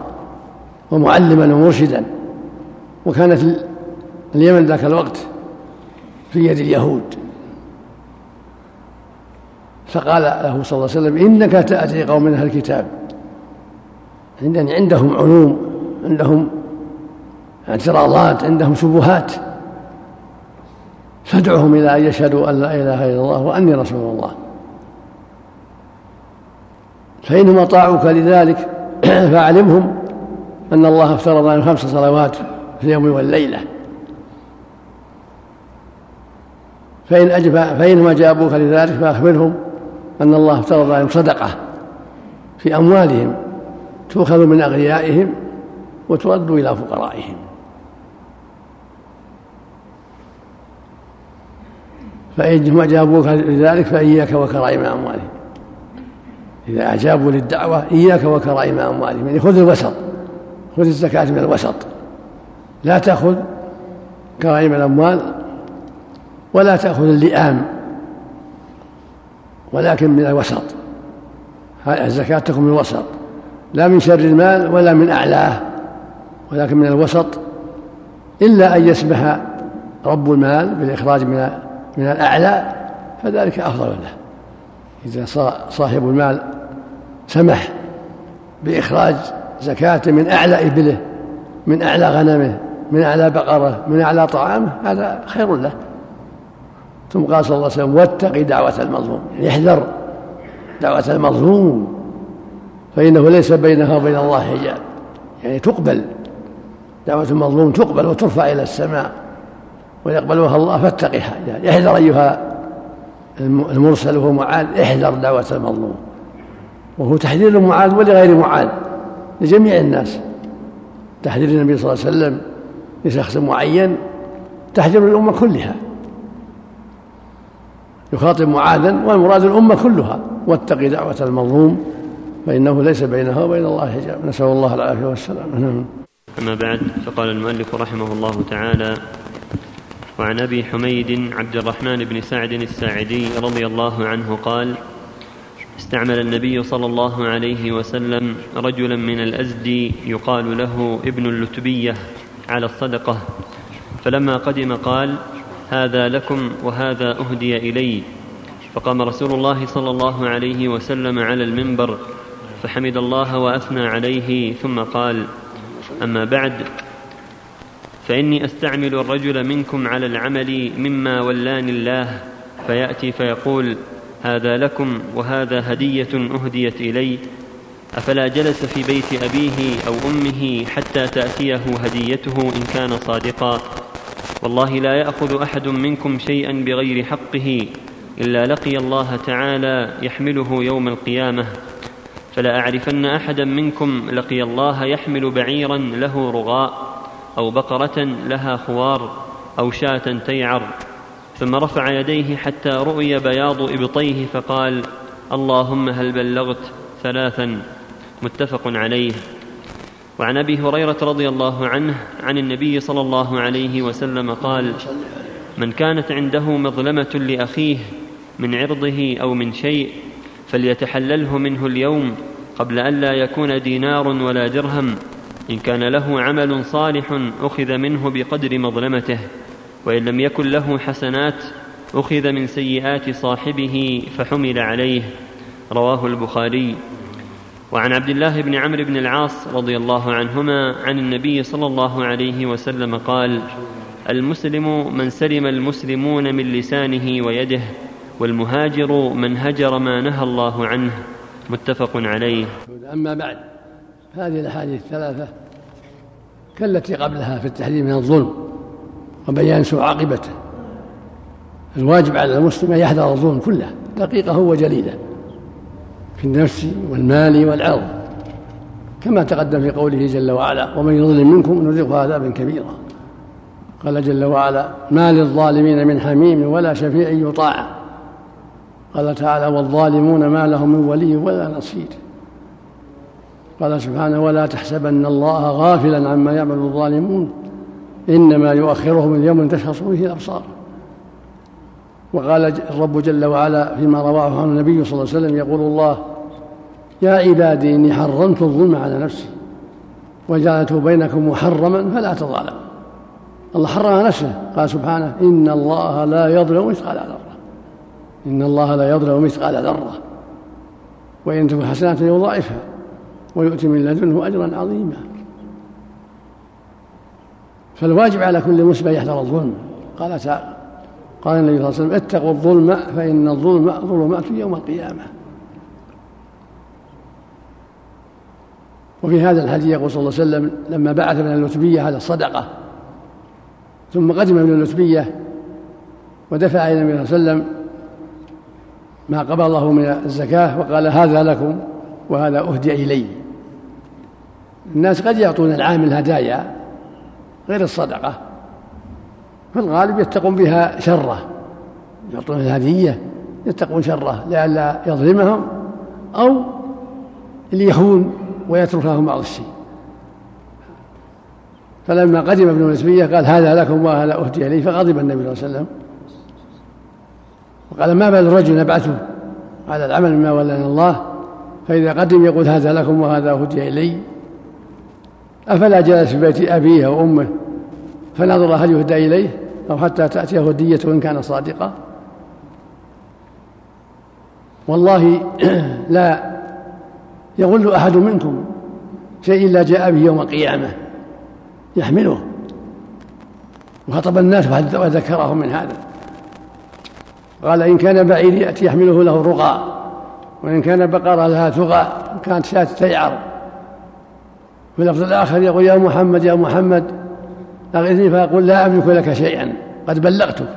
ومعلما ومرشدا. وكانت اليمن ذاك الوقت في يد اليهود. فقال له صلى الله عليه وسلم إنك تأتي قوم من أهل الكتاب. عندهم علوم عندهم اعتراضات عندهم شبهات. فادعهم إلى أن يشهدوا أن لا إله إلا الله وأني رسول الله. فإنهم أطاعوك لذلك فأعلمهم أن الله افترض عليهم خمس صلوات في اليوم والليلة. فإن أجب فإنهم أجابوك لذلك فأخبرهم أن الله افترض عليهم صدقة في أموالهم تؤخذ من أغنيائهم وترد إلى فقرائهم. فإنهم أجابوك لذلك فإياك وكرائم أموالهم. إذا أجابوا للدعوة إياك وكرائم أموالهم يعني خذ الوسط خذ الزكاة من الوسط. لا تأخذ كرائم الأموال ولا تأخذ اللئام ولكن من الوسط. الزكاة تكون من الوسط لا من شر المال ولا من أعلاه ولكن من الوسط إلا أن يسمح رب المال بالإخراج من من الأعلى فذلك أفضل له. إذا صاحب المال سمح بإخراج زكاة من أعلى إبله من أعلى غنمه من أعلى بقرة من أعلى طعامه هذا خير له. ثم قال صلى الله عليه وسلم واتق دعوة المظلوم يعني احذر دعوة المظلوم فإنه ليس بينها وبين الله حجاب يعني تقبل دعوة المظلوم تقبل وترفع إلى السماء ويقبلها الله فاتقها يعني احذر أيها المرسل وهو معاذ احذر دعوة المظلوم وهو تحذير لمعاذ ولغير معاذ لجميع الناس تحذير النبي صلى الله عليه وسلم لشخص معين تحذير الأمة كلها. يخاطب معاذا والمراد الأمة كلها واتق دعوة المظلوم فإنه ليس بينها وبين الله حجاب. نسأل الله العافية والسلامة نعم. أما بعد فقال المؤلف رحمه الله تعالى وعن أبي حميد عبد الرحمن بن سعد الساعدي رضي الله عنه قال استعمل النبي صلى الله عليه وسلم رجلا من الازدي يقال له ابن اللتبية على الصدقة فلما قدم قال هذا لكم وهذا أهدي إلي. فقام رسول الله صلى الله عليه وسلم على المنبر فحمد الله وأثنى عليه ثم قال أما بعد فإني أستعمل الرجل منكم على العمل مما ولاني الله فيأتي فيقول هذا لكم وهذا هدية أهديت إلي. أفلا جلس في بيت أبيه أو أمه حتى تأتيه هديته إن كان صادقا. والله لا يأخذ أحد منكم شيئا بغير حقه إلا لقي الله تعالى يحمله يوم القيامة. فلا أعرفن احدا منكم لقي الله يحمل بعيرا له رغاء أو بقرة لها خوار أو شاة تيعر. ثم رفع يديه حتى رؤي بياض إبطيه فقال اللهم هل بلغت ثلاثا؟ متفق عليه. وعن أبي هريرة رضي الله عنه عن النبي صلى الله عليه وسلم قال من كانت عنده مظلمة لأخيه من عرضه أو من شيء فليتحلله منه اليوم قبل أن لا يكون دينار ولا درهم إن كان له عمل صالح أخذ منه بقدر مظلمته وإن لم يكن له حسنات أخذ من سيئات صاحبه فحمل عليه. رواه البخاري. وعن عبد الله بن عمرو بن العاص رضي الله عنهما عن النبي صلى الله عليه وسلم قال المسلم من سلم المسلمون من لسانه ويده والمهاجر من هجر ما نهى الله عنه. متفق عليه. أما بعد هذه الأحاديث الثلاثة كالتي قبلها في التحذير من الظلم وبيان سوء عاقبته. الواجب على المسلم أن يحذر الظلم كله دقيقة وجليله. في النفس والمال والعرض كما تقدم في قوله جل وعلا ومن يظلم منكم نذقه عذابا كبيرا. قال جل وعلا ما للظالمين من حميم ولا شفيع يطاع. قال تعالى والظالمون ما لهم من ولي ولا نصير. قال سبحانه ولا تحسبن الله غافلا عما يعمل الظالمون إنما يؤخرهم اليوم تشخص فيه الأبصار. وقال الرب جل وعلا فيما رواه عن النبي صلى الله عليه وسلم يقول الله يا عبادي إني حرمت الظلم على نفسي وجعلته بينكم محرما فلا تظالموا. الله حرم نفسه. قال سبحانه إن الله لا يظلم مثقال ذرة. إن الله لا يظلم مثقال ذرة. وإن تكن حسنات يضاعفها ويؤتي من لدنه أجرا عظيما. فالواجب على كل مسلم أن يحذر الظلم. قال تعالى قال النبي صلى الله عليه وسلم اتقوا الظلم فإن الظلم ظلمات يوم القيامة. وفي هذا الحديث يقول صلى الله عليه وسلم لما بعث من اللتبية هذا الصدقة ثم قدم من اللتبية ودفع إلى النبي صلى الله عليه وسلم ما الله من الزكاة وقال هذا لكم وهذا أهدي إلي. الناس قد يعطون العامل هدايا غير الصدقة في الغالب يتقون بها شره. يعطون الهدية يتقون شره لئلا يظلمهم أو ليخون ويترك لهم بعض الشيء. فلما قدم ابن النسبية قال هذا لكم وهذا أهدي إليه فغضب النبي صلى الله عليه وسلم. وقال ما بال الرجل نبعثه على العمل مما ولنا الله فإذا قدم يقول هذا لكم وهذا هدي إلي. أفلا جلس في بيت أبيه أو أمه؟ فنظر هل يهدى إليه أو حتى تأتيه هدية إن كان صادقا. والله لا يغل أحد منكم شيء إلا جاء به يوم القيامة. يحمله. وخطب الناس وذكرهم من هذا. قال إن كان بعير يأتي يحمله له رقى وإن كان بقرة لها تغى كانت شاة تيعر في اللفظ الآخر يقول يا محمد يا محمد أغثني فيقول لا أملك لك شيئا. قد بلغتك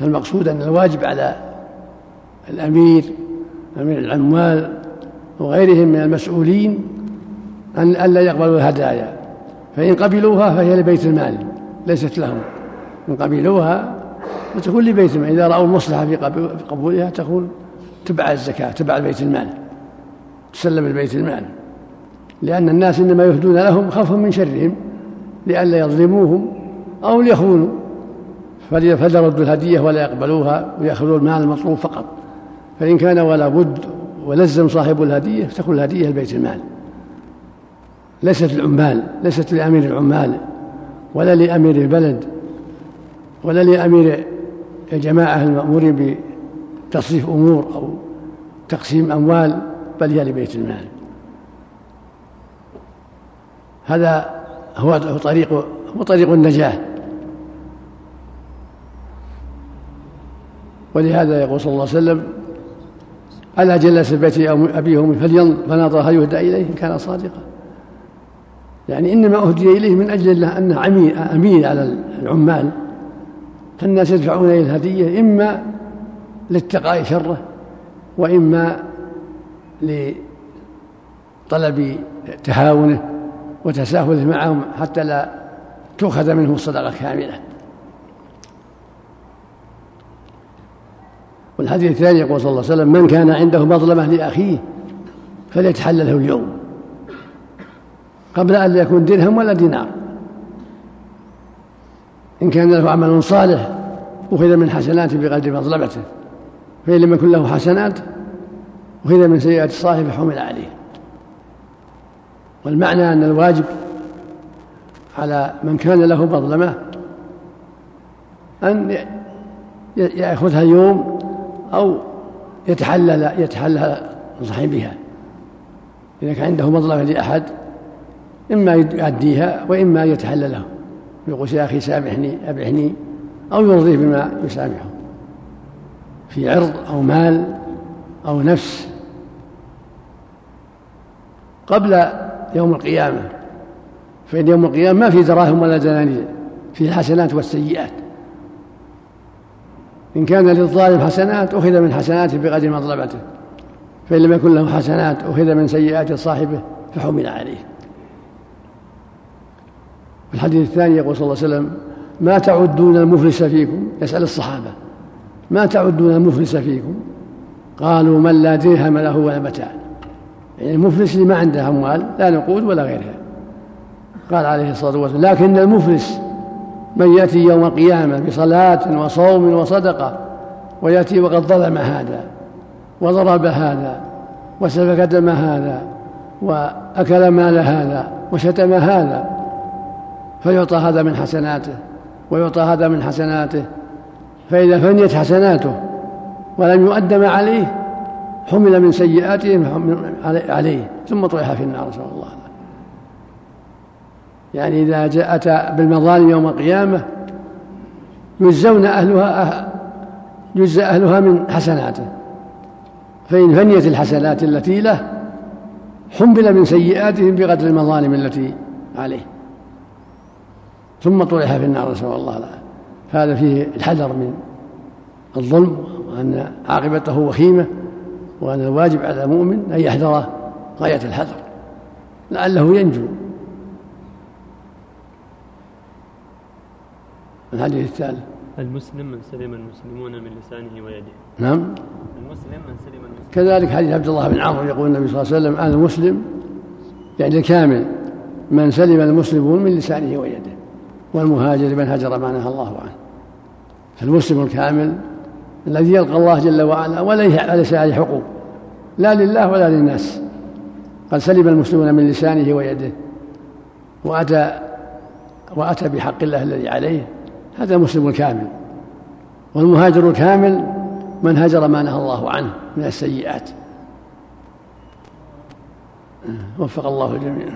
فالمقصود أن الواجب على الأمير أمير العمال وغيرهم من المسؤولين أن ألا يقبلوا الهدايا. فإن قبلوها فهي لبيت المال ليست لهم. إن قبلوها فتكون لبيت المال. إذا رأوا المصلحة في قبولها تكون تبع الزكاة تبع بيت المال تسلم البيت المال. لأن الناس إنما يهدون لهم خوفا من شرهم لئلا يظلموهم أو ليخونوا. فليردوا الهدية ولا يقبلوها ويأخذوا المال المطلوب فقط. فإن كان ولا بد ولزم صاحب الهدية فتكون الهدية لبيت المال. ليست العمال ليست لأمير العمال ولا لأمير البلد ولا لأمير الجماعة المأمورين بتصريف أمور أو تقسيم أموال بل هي لبيت المال. هذا هو طريق هو طريق النجاة. ولهذا يقول صلى الله عليه وسلم ألا جلس بيت أبي وأمي فنظر هل يهدى إليه إن كان صادقا. يعني إنما أهدي إليه من أجل الله أنه أمين على العمال. فالناس يدفعون إليه الهدية إما لاتقاء شره وإما لطلب تهاونه وتساهله معهم حتى لا تؤخذ منه الصدقة كاملة. والحديث الثاني يقول صلى الله عليه وسلم من كان عنده مظلمة لأخيه فليتحلله اليوم قبل أن يكون درهم ولا دينار. إن كان له عمل صالح أخذ من حسناته بقدر مظلمته. فإن لم يكن له حسنات أخذ من سيئات الصاحب حمل عليه. والمعنى أن الواجب على من كان له مظلمة أن يأخذها يوم أو يتحلل يتحلل صاحبها إذا كان عنده مظلمة لأحد إما يؤديها وإما يتحلله يقول يا أخي سامحني أبحني أو يرضيه بما يسامحه. في عرض أو مال أو نفس. قبل يوم القيامة فإن يوم القيامة ما في دراهم ولا دنانير في الحسنات والسيئات. إن كان للظالم حسنات أخذ من حسناته بقدر مظلمته فإن لم يكن له حسنات أخذ من سيئات صاحبه فحمل عليه. الحديث الثاني يقول صلى الله عليه وسلم ما تعدون المفلس فيكم؟ يسأل الصحابة. ما تعدون المفلس فيكم؟ قالوا من لا درهم له ولا متاع. يعني المفلس اللي ما عنده أموال لا نقود ولا غيرها. قال عليه الصلاة والسلام لكن المفلس من يأتي يوم القيامة بصلاة وصوم وصدقة ويأتي وقد ظلم هذا وضرب هذا وسفك دم هذا وأكل مال هذا وشتم هذا فيعطى هذا من حسناته ويعطى هذا من حسناته فإذا فنيت حسناته ولم يؤد ما عليه حمل من سيئاته عليه ثم طرح في النار نسأل الله يعني إذا جاء أتى بالمظالم يوم القيامة يجزون أهلها أه يجزى أهلها من حسناته. فإن فنيت الحسنات التي له حمل من سيئاتهم بقدر المظالم التي عليه. ثم طرح في النار نسأل الله العافية. فهذا فيه الحذر من الظلم وأن عاقبته وخيمة وأن الواجب على المؤمن أن يحذره غاية الحذر. لعله ينجو. الحديث الثالث. المسلم من سلم المسلمون من لسانه ويده. نعم. المسلم من سلم المسلمون. كذلك حديث عبد الله بن عمرو يقول النبي صلى الله عليه وسلم المسلم يعني الكامل. من سلم المسلمون من لسانه ويده. والمهاجر من هجر ما نهى الله عنه. فالمسلم الكامل الذي يلقى الله جل وعلا وليس عليه حقوق. لا لله ولا للناس. قد سلم المسلمون من لسانه ويده. وأتى وأتى بحق الله الذي عليه. هذا المسلم الكامل والمهاجر الكامل من هجر ما نهى الله عنه من السيئات. وفق الله الجميع.